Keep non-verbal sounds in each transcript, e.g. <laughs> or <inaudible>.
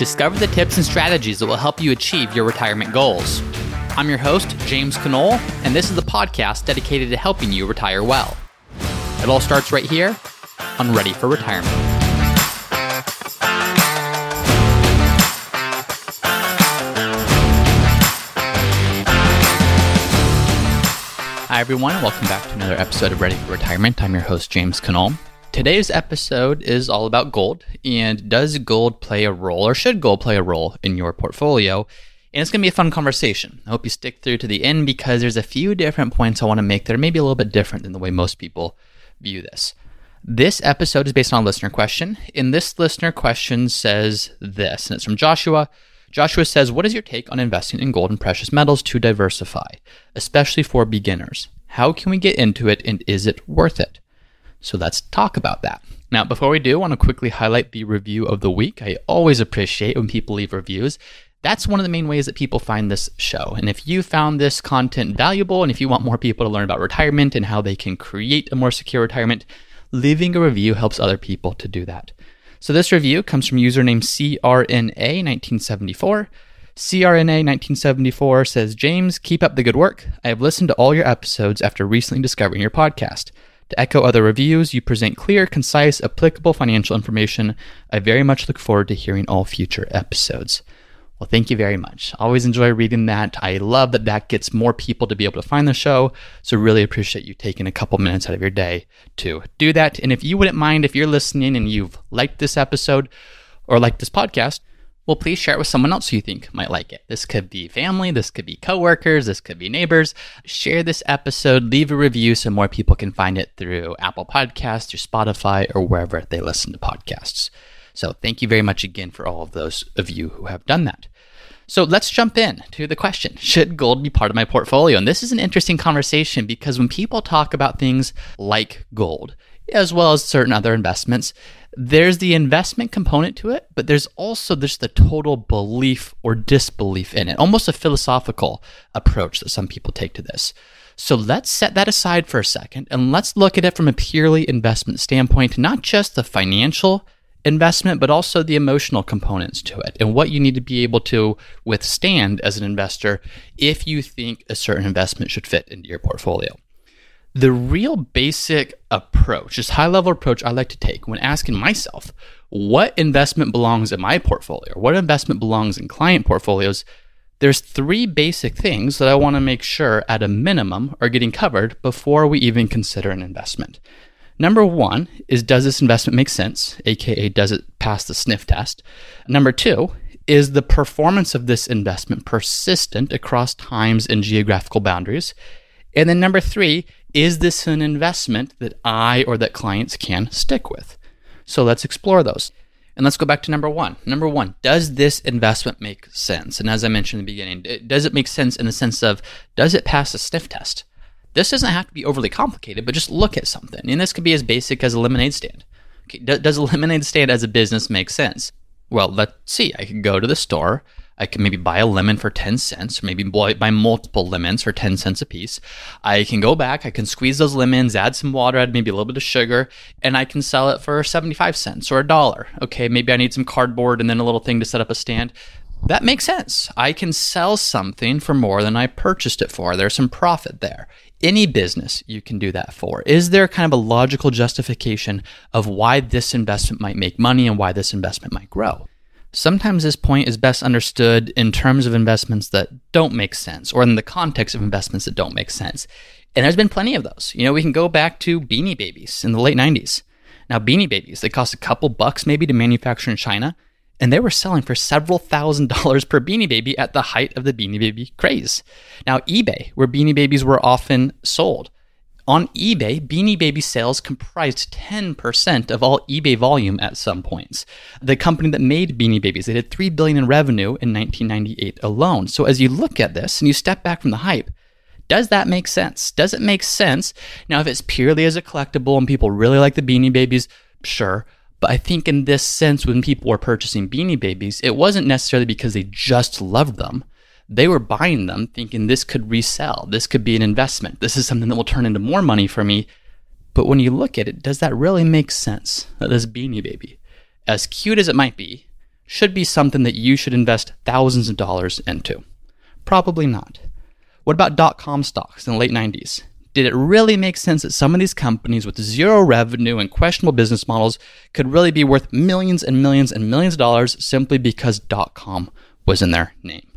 Discover the tips and strategies that will help you achieve your retirement goals. I'm your host, James Conole, and this is the podcast dedicated to helping you retire well. It all starts right here on Ready for Retirement. Hi, everyone, welcome back to another episode of Ready for Retirement. I'm your host, James Conole. Today's episode is all about gold and does gold play a role or should gold play a role in your portfolio? And it's going to be a fun conversation. I hope you stick through to the end because there's a few different points I want to make that are maybe a little bit different than the way most people view this. This episode is based on a listener question, and this listener question says this, and it's from Joshua. Joshua says, What is your take on investing in gold and precious metals to diversify, especially for beginners? How can we get into it, and is it worth it? So let's talk about that. Now, before we do, I want to quickly highlight the review of the week. I always appreciate when people leave reviews. That's one of the main ways that people find this show. And if you found this content valuable and if you want more people to learn about retirement and how they can create a more secure retirement, leaving a review helps other people to do that. So this review comes from username CRNA1974. CRNA1974 says, James, keep up the good work. I have listened to all your episodes after recently discovering your podcast. To echo other reviews, you present clear, concise, applicable financial information. I very much look forward to hearing all future episodes. Well, thank you very much. Always enjoy reading that. I love that that gets more people to be able to find the show. So, really appreciate you taking a couple minutes out of your day to do that. And if you wouldn't mind, if you're listening and you've liked this episode or liked this podcast, well, please share it with someone else who you think might like it. This could be family, this could be coworkers, this could be neighbors. Share this episode, leave a review so more people can find it through Apple Podcasts or Spotify or wherever they listen to podcasts. So, thank you very much again for all of those of you who have done that. So let's jump in to the question Should gold be part of my portfolio? And this is an interesting conversation because when people talk about things like gold, as well as certain other investments, there's the investment component to it, but there's also just the total belief or disbelief in it, almost a philosophical approach that some people take to this. So let's set that aside for a second and let's look at it from a purely investment standpoint, not just the financial investment, but also the emotional components to it and what you need to be able to withstand as an investor if you think a certain investment should fit into your portfolio the real basic approach, this high level approach I like to take when asking myself what investment belongs in my portfolio, what investment belongs in client portfolios, there's three basic things that I want to make sure at a minimum are getting covered before we even consider an investment. Number one is does this investment make sense? AKA, does it pass the sniff test? Number two is the performance of this investment persistent across times and geographical boundaries? And then number three, is this an investment that I or that clients can stick with? So let's explore those. And let's go back to number one. Number one, does this investment make sense? And as I mentioned in the beginning, does it make sense in the sense of does it pass a sniff test? This doesn't have to be overly complicated, but just look at something. And this could be as basic as a lemonade stand. Okay, does a <laughs> lemonade stand as a business make sense? Well, let's see. I could go to the store. I can maybe buy a lemon for 10 cents, or maybe buy multiple lemons for 10 cents a piece. I can go back, I can squeeze those lemons, add some water, add maybe a little bit of sugar, and I can sell it for 75 cents or a dollar. Okay, maybe I need some cardboard and then a little thing to set up a stand. That makes sense. I can sell something for more than I purchased it for. There's some profit there. Any business you can do that for. Is there kind of a logical justification of why this investment might make money and why this investment might grow? Sometimes this point is best understood in terms of investments that don't make sense or in the context of investments that don't make sense. And there's been plenty of those. You know, we can go back to beanie babies in the late 90s. Now, beanie babies, they cost a couple bucks maybe to manufacture in China, and they were selling for several thousand dollars per beanie baby at the height of the beanie baby craze. Now, eBay, where beanie babies were often sold, on eBay, Beanie Baby sales comprised 10% of all eBay volume at some points. The company that made Beanie Babies, they did 3 billion in revenue in 1998 alone. So as you look at this and you step back from the hype, does that make sense? Does it make sense? Now, if it's purely as a collectible and people really like the Beanie Babies, sure. But I think in this sense, when people were purchasing Beanie Babies, it wasn't necessarily because they just loved them they were buying them thinking this could resell, this could be an investment, this is something that will turn into more money for me. But when you look at it, does that really make sense? That this beanie baby, as cute as it might be, should be something that you should invest thousands of dollars into? Probably not. What about dot com stocks in the late 90s? Did it really make sense that some of these companies with zero revenue and questionable business models could really be worth millions and millions and millions of dollars simply because dot com was in their name?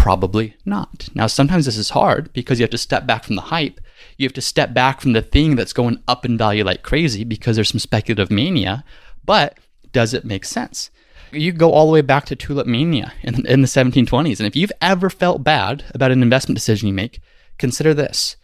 Probably not. Now, sometimes this is hard because you have to step back from the hype. You have to step back from the thing that's going up in value like crazy because there's some speculative mania. But does it make sense? You go all the way back to tulip mania in, in the 1720s. And if you've ever felt bad about an investment decision you make, consider this.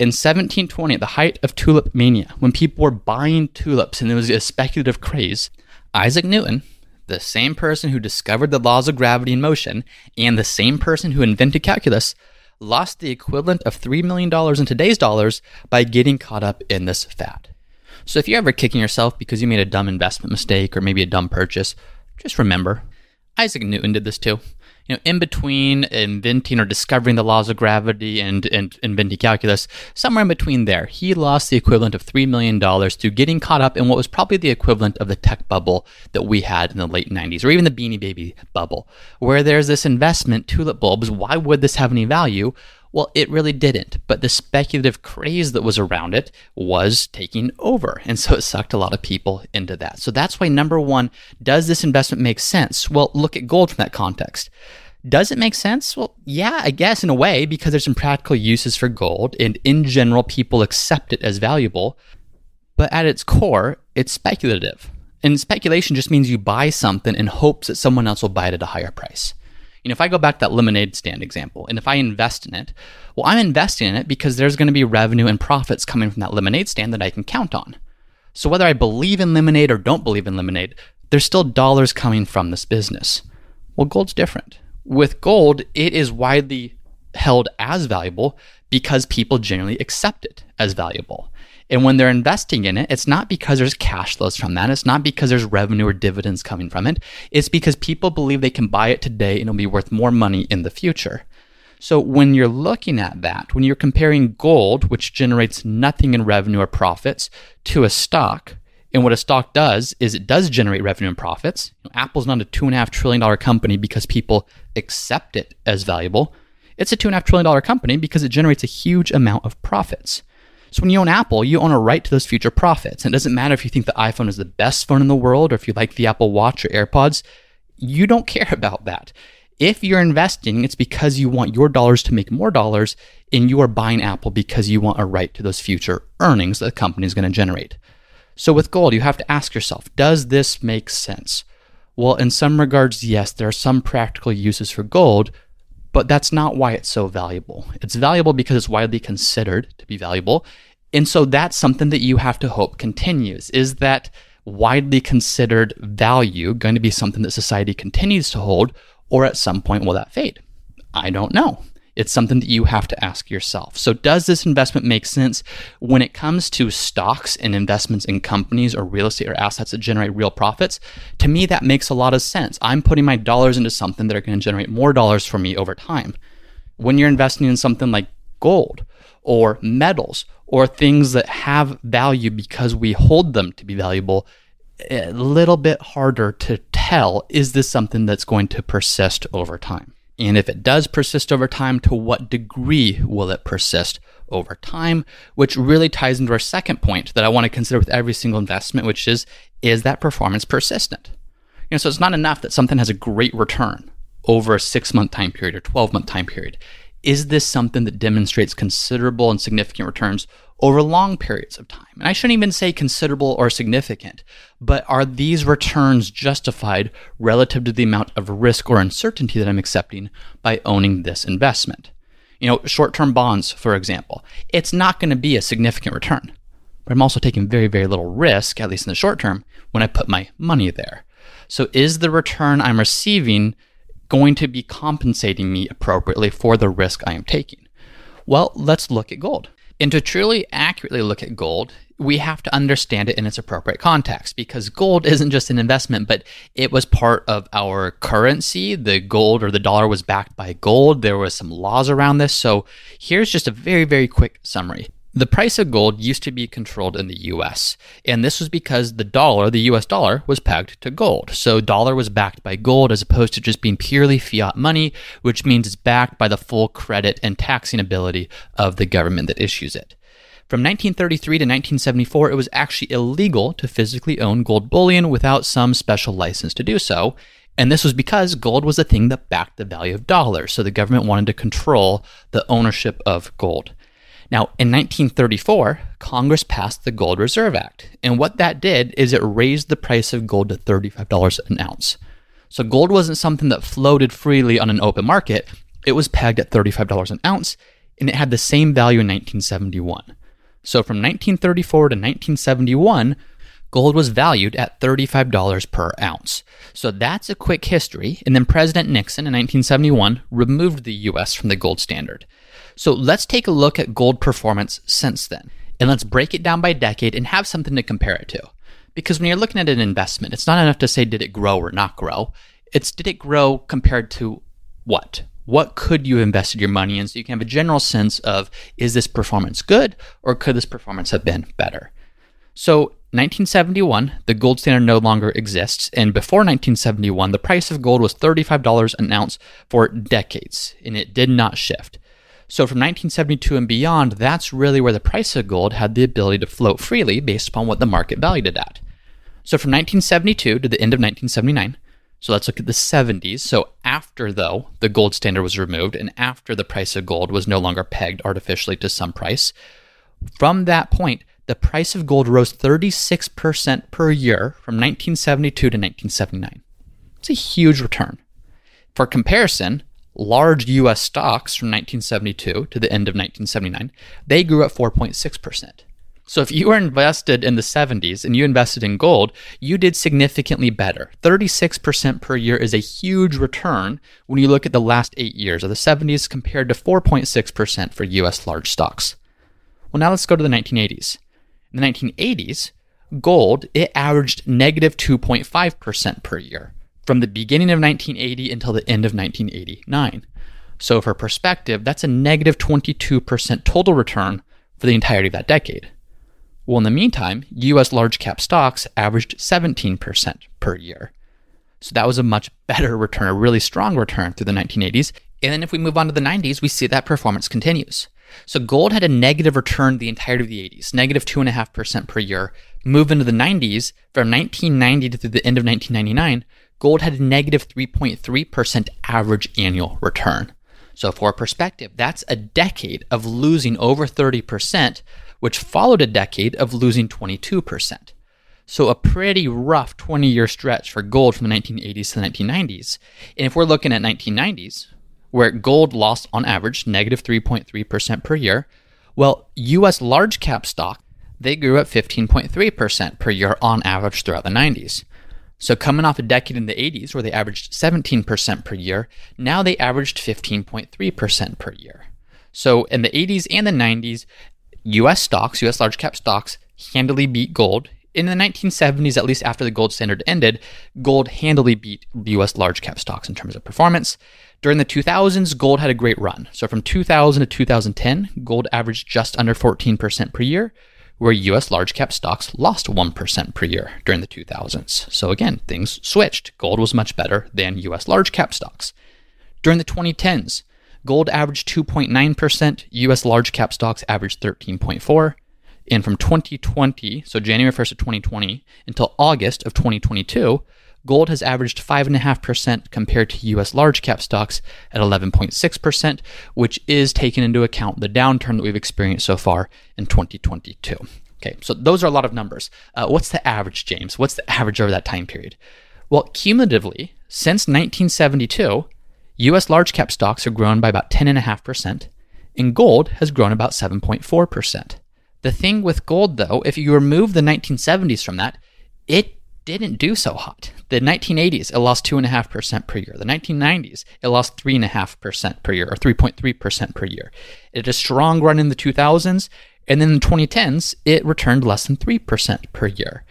In 1720, at the height of tulip mania, when people were buying tulips and there was a speculative craze, Isaac Newton, the same person who discovered the laws of gravity and motion, and the same person who invented calculus, lost the equivalent of $3 million in today's dollars by getting caught up in this fad. So if you're ever kicking yourself because you made a dumb investment mistake or maybe a dumb purchase, just remember Isaac Newton did this too you know, in between inventing or discovering the laws of gravity and, and inventing calculus, somewhere in between there, he lost the equivalent of $3 million to getting caught up in what was probably the equivalent of the tech bubble that we had in the late 90s, or even the Beanie Baby bubble, where there's this investment, tulip bulbs. Why would this have any value? Well, it really didn't, but the speculative craze that was around it was taking over. And so it sucked a lot of people into that. So that's why number one, does this investment make sense? Well, look at gold from that context. Does it make sense? Well, yeah, I guess in a way, because there's some practical uses for gold, and in general, people accept it as valuable. But at its core, it's speculative. And speculation just means you buy something in hopes that someone else will buy it at a higher price. You know, if I go back to that lemonade stand example, and if I invest in it, well, I'm investing in it because there's going to be revenue and profits coming from that lemonade stand that I can count on. So whether I believe in lemonade or don't believe in lemonade, there's still dollars coming from this business. Well, gold's different. With gold, it is widely held as valuable because people generally accept it as valuable. And when they're investing in it, it's not because there's cash flows from that. It's not because there's revenue or dividends coming from it. It's because people believe they can buy it today and it'll be worth more money in the future. So when you're looking at that, when you're comparing gold, which generates nothing in revenue or profits, to a stock, and what a stock does is it does generate revenue and profits. Apple's not a two and a half trillion dollar company because people accept it as valuable. It's a two and a half trillion dollar company because it generates a huge amount of profits. So when you own Apple, you own a right to those future profits. And it doesn't matter if you think the iPhone is the best phone in the world or if you like the Apple Watch or AirPods, you don't care <laughs> about that. If you're investing, it's because you want your dollars to make more dollars and you are buying Apple because you want a right to those future earnings that the company is going to generate. So with gold, you have to ask yourself, does this make sense? Well, in some regards, yes, there are some practical uses for gold, but that's not why it's so valuable. It's valuable because it's widely considered to be valuable. And so that's something that you have to hope continues. Is that widely considered value going to be something that society continues to hold, or at some point will that fade? I don't know. It's something that you have to ask yourself. So, does this investment make sense when it comes to stocks and investments in companies or real estate or assets that generate real profits? To me, that makes a lot of sense. I'm putting my dollars into something that are going to generate more dollars for me over time. When you're investing in something like gold or metals or things that have value because we hold them to be valuable, a little bit harder to tell is this something that's going to persist over time? And if it does persist over time, to what degree will it persist over time? Which really ties into our second point that I want to consider with every single investment, which is is that performance persistent? You know, so it's not enough that something has a great return over a six month time period or 12 month time period. Is this something that demonstrates considerable and significant returns over long periods of time. And I shouldn't even say considerable or significant, but are these returns justified relative to the amount of risk or uncertainty that I'm accepting by owning this investment? You know, short term bonds, for example, it's not going to be a significant return, but I'm also taking very, very little risk, at least in the short term, when I put my money there. So is the return I'm receiving going to be compensating me appropriately for the risk I am taking? Well, let's look at gold. And to truly accurately look at gold, we have to understand it in its appropriate context because gold <laughs> isn't just an investment, but it was part of our currency. The gold or the dollar was backed by gold. There was some laws around this. So here's just a very, very quick summary. The price of gold used to be controlled in the US, and this was because the dollar, the US dollar, was pegged to gold. So dollar was backed by gold as opposed to just being purely fiat money, which means it's backed by the full credit and taxing ability of the government that issues it. From 1933 to 1974, it was actually illegal to physically own gold bullion without some special license to do so. And this was because gold was the thing that backed the value of dollars. So the government wanted to control the ownership of gold. Now, in 1934, Congress passed the Gold Reserve Act. And what that did is it raised the price of gold to $35 an ounce. So gold wasn't something that floated freely on an open market, it was pegged at $35 an ounce, and it had the same value in 1971. So from 1934 to 1971, gold was valued at $35 per ounce. So that's a quick history. And then President Nixon in 1971 removed the US from the gold standard. So let's take a look at gold performance since then. And let's break it down by decade and have something to compare it to. Because when you're looking at an investment, it's not enough to say, did it grow or not grow? It's, did it grow compared to what? What could you have invested your money in so you can have a general sense of, is this performance good or could this performance have been better? So 1971, the gold standard no longer exists, and before 1971, the price of gold was $35 an ounce for decades, and it did not shift. So from 1972 and beyond, that's really where the price of gold had the ability to float freely based upon what the market valued it at. So from 1972 to the end of 1979, so let's look at the 70s. So after though the gold standard was removed and after the price of gold was no longer pegged artificially to some price, from that point the price of gold rose 36% per year from 1972 to 1979. It's a huge return. For comparison, large US stocks from 1972 to the end of 1979, they grew at 4.6%. So if you were invested in the 70s and you invested in gold, you did significantly better. 36% per year is a huge return when you look at the last 8 years of the 70s compared to 4.6% for US large stocks. Well, now let's go to the 1980s. In the 1980s, gold, it averaged negative 2.5% per year from the beginning of 1980 until the end of 1989. So, for perspective, that's a negative 22% total return for the entirety of that decade. Well, in the meantime, US large cap stocks averaged 17% per year. So that was a much <laughs> better return, a really strong return through the 1980s. And then if we move on to the 90s, we see that performance continues. So gold had a negative return the entirety of the 80s, negative 2.5% per year. Move into the 90s, from 1990 to the end of 1999, gold had a negative 3.3% average annual return. So, for perspective, that's a decade of losing over 30%, which followed a decade of losing 22%. So, a pretty rough 20 year stretch for gold from the 1980s to the 1990s. And if we're looking at 1990s, where gold lost on average negative 3.3% per year, well, US large cap stock, they grew at 15.3% per year on average throughout the 90s. So, coming off a decade in the 80s where they averaged 17% per year, now they averaged 15.3% per year. So, in the 80s and the 90s, US stocks, US large cap stocks, handily beat gold. In the 1970s, at least after the gold standard ended, gold handily beat US large cap stocks in terms of performance. During the 2000s, gold had a great run. So, from 2000 to 2010, gold averaged just under 14% per year, where US large cap stocks lost 1% per year during the 2000s. So again, things switched. Gold was much better than US large cap stocks. During the 2010s, gold averaged 2.9%, US large cap stocks averaged 13.4. And from 2020, so January 1st of 2020 until August of 2022, gold has averaged 5.5% compared to US large cap stocks at 11.6%, which is taking into account the downturn that we've experienced so far in 2022. Okay, so those are a lot of numbers. Uh, what's the average, James? What's the average over that time period? Well, cumulatively, since 1972, US large cap stocks have grown by about 10.5%, and gold has grown about 7.4%. The thing with gold, though, if you remove the 1970s from that, it didn't do so hot. The 1980s, it lost 2.5% per year. The 1990s, it lost 3.5% per year, or 3.3% per year. It had a strong run in the 2000s, and then in the 2010s, it returned less than 3% per year.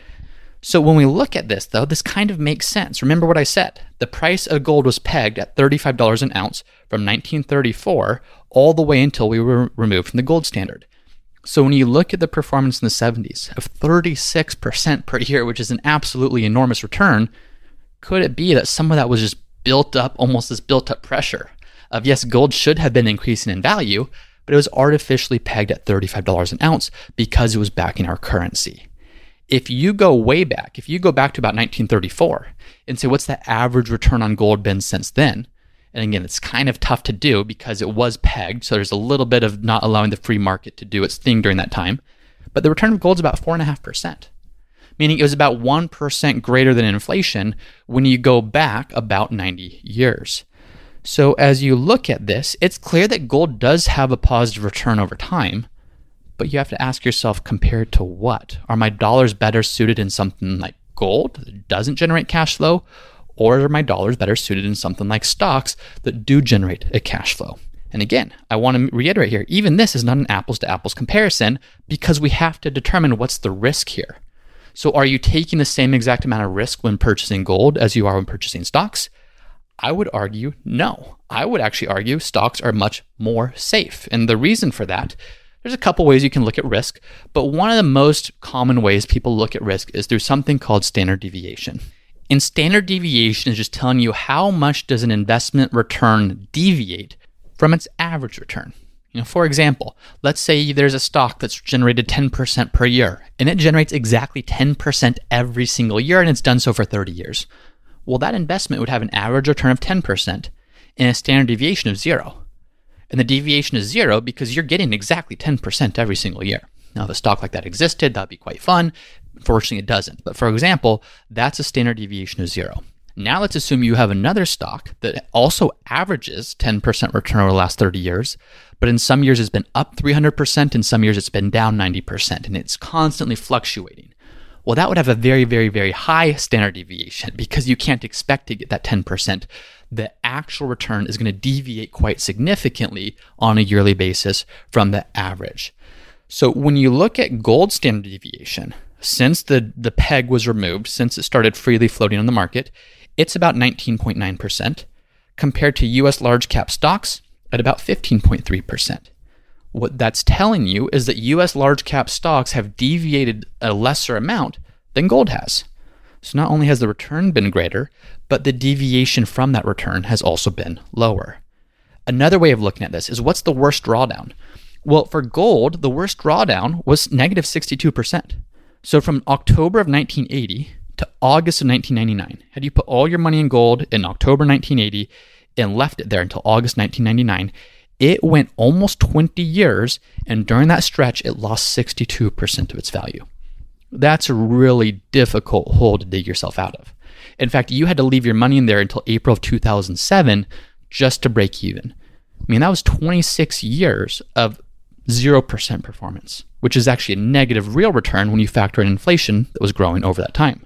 So when we look at this, though, this kind of makes sense. Remember what I said. The price of gold was pegged at $35 an ounce from 1934 all the way until we were removed from the gold standard. So when you look at the performance in the 70s of 36% per year, which is an absolutely enormous return, could it be that some of that was just built up, almost this built up pressure of yes, gold should have been increasing in value, but it was artificially pegged at $35 an ounce because it was backing our currency. If you go way back, if you go back to about 1934 and say, what's the average return on gold been since then? And again, it's kind of tough to do because it was pegged. So there's a little bit of not allowing the free market to do its thing during that time. But the return of gold is about 4.5%, meaning it was about 1% greater than inflation when you go back about 90 years. So as you look at this, it's clear that gold does have a positive return over time, but you have to ask yourself compared to what? Are my dollars better suited in something like gold that doesn't generate cash flow? Or are my dollars better suited in something like stocks that do generate a cash flow? And again, I want to reiterate here even this is not an apples to apples comparison because we have to determine what's the risk here. So, are you taking the same exact amount of risk when purchasing gold as you are when purchasing stocks? I would argue no. I would actually argue stocks are much more safe. And the reason for that, there's a couple ways you can look at risk, but one of the most common ways people look at risk is through something called standard deviation. And standard deviation is just telling you how much does an investment return deviate from its average return. You know, for example, let's say there's a stock that's generated 10% per year and it generates exactly 10% every single year and it's done so for 30 years. Well, that investment would have an average return of 10% and a standard deviation of zero. And the deviation is zero because you're getting exactly 10% every single year. Now, if a stock like that existed, that'd be quite fun. Unfortunately, it doesn't. But for example, that's a standard deviation of zero. Now let's assume you have another stock that also averages 10% return over the last 30 years, but in some years it's been up 300%, in some years it's been down 90%, and it's constantly fluctuating. Well, that would have a very, very, very high standard deviation <laughs> because you can't expect to get that 10%. The actual return is going to deviate quite significantly on a yearly basis from the average. So when you look at gold standard deviation, since the, the peg was removed, since it started freely floating on the market, it's about 19.9%, compared to US large cap stocks at about 15.3%. What that's telling you is that US large cap stocks have deviated a lesser amount than gold has. So not only has the return been greater, but the deviation from that return has also been lower. Another way of looking at this is what's the worst drawdown? Well, for gold, the worst drawdown was negative 62%. So from October of 1980 to August of 1999, had you put all your money in gold in October 1980 and left it there until August 1999, it went almost 20 years, and during that stretch, it lost 62% of its value. That's a really difficult hole to dig yourself out of. In fact, you had to leave your money in there until April of 2007 just to break even. I mean, that was 26 years of 0% performance, which is actually a negative real return when you factor in inflation that was growing over that time.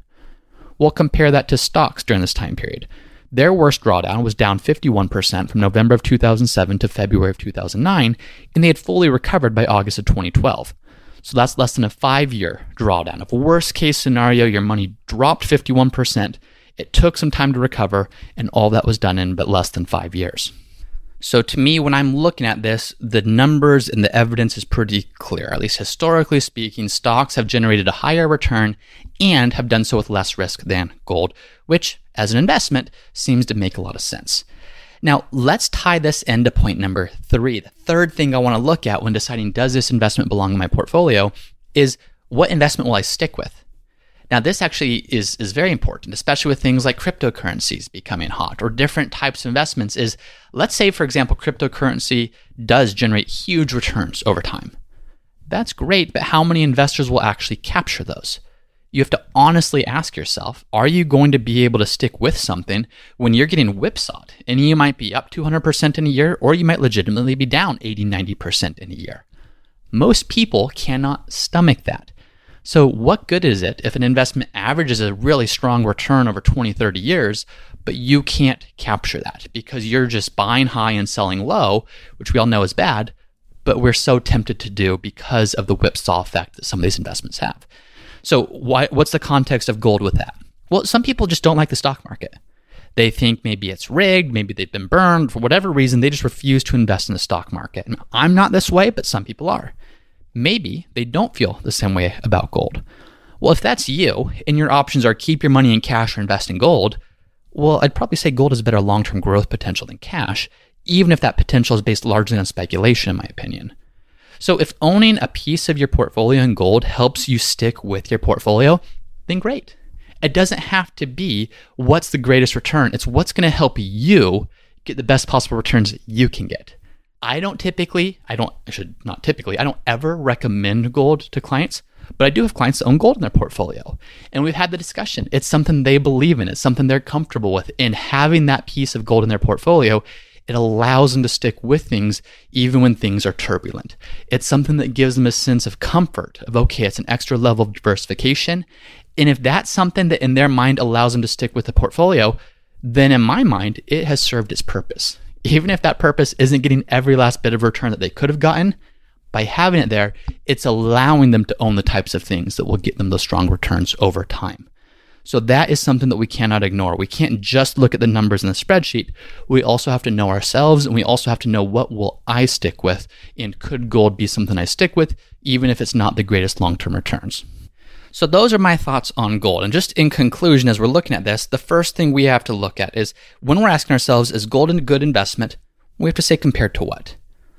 We'll compare that to stocks during this time period. Their worst drawdown was down 51% from November of 2007 to February of 2009, and they had fully recovered by August of 2012. So that's less than a five year drawdown. If worst case scenario, your money dropped 51%, it took some time to recover, and all that was done in but less than five years. So to me, when I'm looking at this, the numbers and the evidence is pretty clear. At least historically speaking, stocks have generated a higher return and have done so with less risk than gold, which as an investment seems to make a lot of sense. Now, let's tie this into point number three. The third thing I want to look at when deciding does this investment belong in my portfolio is what investment will I stick with? Now, this actually is, is very important, especially with things like cryptocurrencies becoming hot or different types of investments. Is let's say, for example, cryptocurrency does generate huge returns over time. That's great, but how many investors will actually capture those? You have to honestly ask yourself are you going to be able to stick with something when you're getting whipsawed? And you might be up 200% in a year, or you might legitimately be down 80, 90% in a year. Most people cannot stomach that. So, what good is it if an investment averages a really strong return over 20, 30 years, but you can't capture that because you're just buying high and selling low, which we all know is bad, but we're so tempted to do because of the whipsaw effect that some of these investments have. So, why, what's the context of gold with that? Well, some people just don't like the stock market. They think maybe it's rigged, maybe they've been burned. For whatever reason, they just refuse to invest in the stock market. And I'm not this way, but some people are. Maybe they don't feel the same way about gold. Well, if that's you and your options are keep your money in cash or invest in gold, well, I'd probably say gold has better long term growth potential than cash, even if that potential is based largely on speculation, in my opinion. So, if owning a piece of your portfolio in gold helps you stick with your portfolio, then great. It doesn't have to be what's the greatest return, it's what's going to help you get the best possible returns you can get. I don't typically, I don't, I should not typically, I don't ever recommend gold to clients, but I do have clients that own gold in their portfolio. And we've had the discussion. It's something they believe in, it's something they're comfortable with. And having that piece of gold in their portfolio, it allows them to stick with things even when things are turbulent. It's something that gives them a sense of comfort of, okay, it's an extra level of diversification. And if that's something that in their mind allows them to stick with the portfolio, then in my mind, it has served its purpose. Even if that purpose isn't getting every last bit of return that they could have gotten, by having it there, it's allowing them to own the types of things that will get them the strong returns over time. So that is something that we cannot ignore. We can't just look at the numbers in the spreadsheet. We also have to know ourselves and we also have to know what will I stick with and could gold be something I stick with even if it's not the greatest long-term returns. So those are my thoughts on gold. And just in conclusion, as we're looking at this, the first thing we have to look at is when we're asking ourselves, is gold a good investment? We have to say compared to what?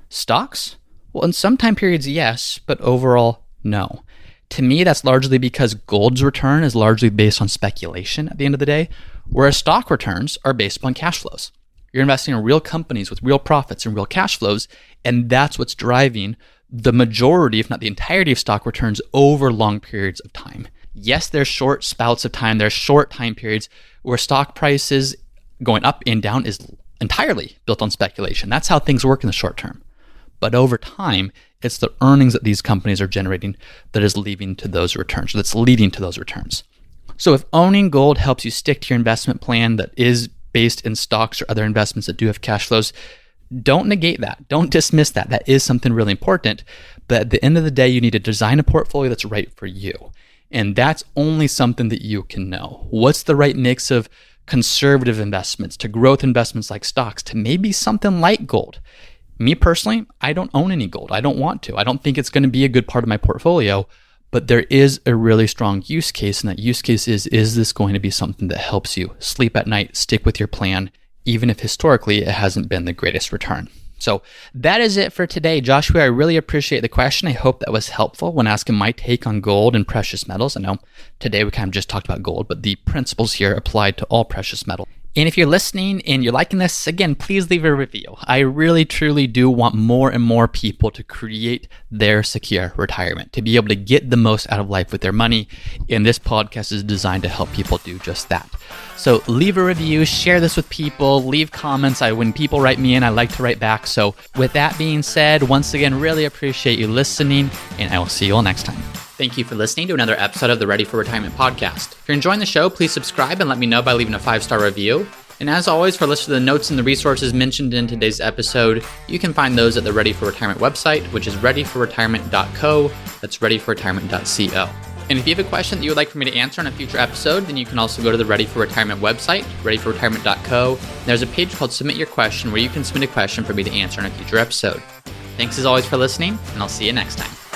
Stocks? Well, in some time periods, yes, but overall, no. To me, that's largely because gold's return is largely based on speculation at the end of the day, whereas stock returns are based upon cash flows. You're investing in real companies with real profits and real cash flows, and that's what's driving the majority, if not the entirety of stock returns over long periods of time. Yes, there's short spouts of time, there's short time periods where stock prices going up and down is entirely built on speculation. That's how things work in the short term. But over time, it's the earnings that these companies are generating that is leading to those returns, that's leading to those returns. So if owning gold helps you stick to your investment plan that is based in stocks or other investments that do have cash flows, don't negate that. Don't dismiss that. That is something really important. But at the end of the day, you need to design a portfolio that's right for you. And that's only something that you can know. What's the right mix of conservative investments to growth investments like stocks to maybe something like gold? Me personally, I don't own any gold. I don't want to. I don't think it's going to be a good part of my portfolio, but there is a really strong use case. And that use case is is this going to be something that helps you sleep at night, stick with your plan, even if historically it hasn't been the greatest return? So that is it for today. Joshua, I really appreciate the question. I hope that was helpful when asking my take on gold and precious metals. I know today we kind of just talked about gold, but the principles here apply to all precious metals. And if you're listening and you're liking this, again, please leave a review. I really, truly do want more and more people to create their secure retirement, to be able to get the most out of life with their money. And this podcast is designed to help people do just that. So leave a review, share this with people, leave comments. I when people write me in, I like to write back. So with that being said, once again, really appreciate you listening, and I will see you all next time. Thank you for listening to another episode of the Ready for Retirement podcast. If you're enjoying the show, please subscribe and let me know by leaving a five star review. And as always, for a list of the notes and the resources mentioned in today's episode, you can find those at the Ready for Retirement website, which is readyforretirement.co. That's readyforretirement.co. And if you have a question that you would like for me to answer in a future episode, then you can also go to the Ready for Retirement website, readyforretirement.co. There's a page called Submit Your Question where you can submit a question for me to answer in a future episode. Thanks as always for listening, and I'll see you next time.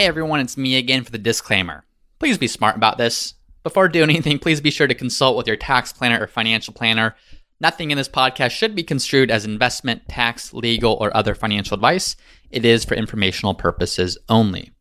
Hey everyone, it's me again for the disclaimer. Please be smart about this. Before doing anything, please be sure to consult with your tax planner or financial planner. Nothing in this podcast should be construed as investment, tax, legal, or other financial advice. It is for informational purposes only.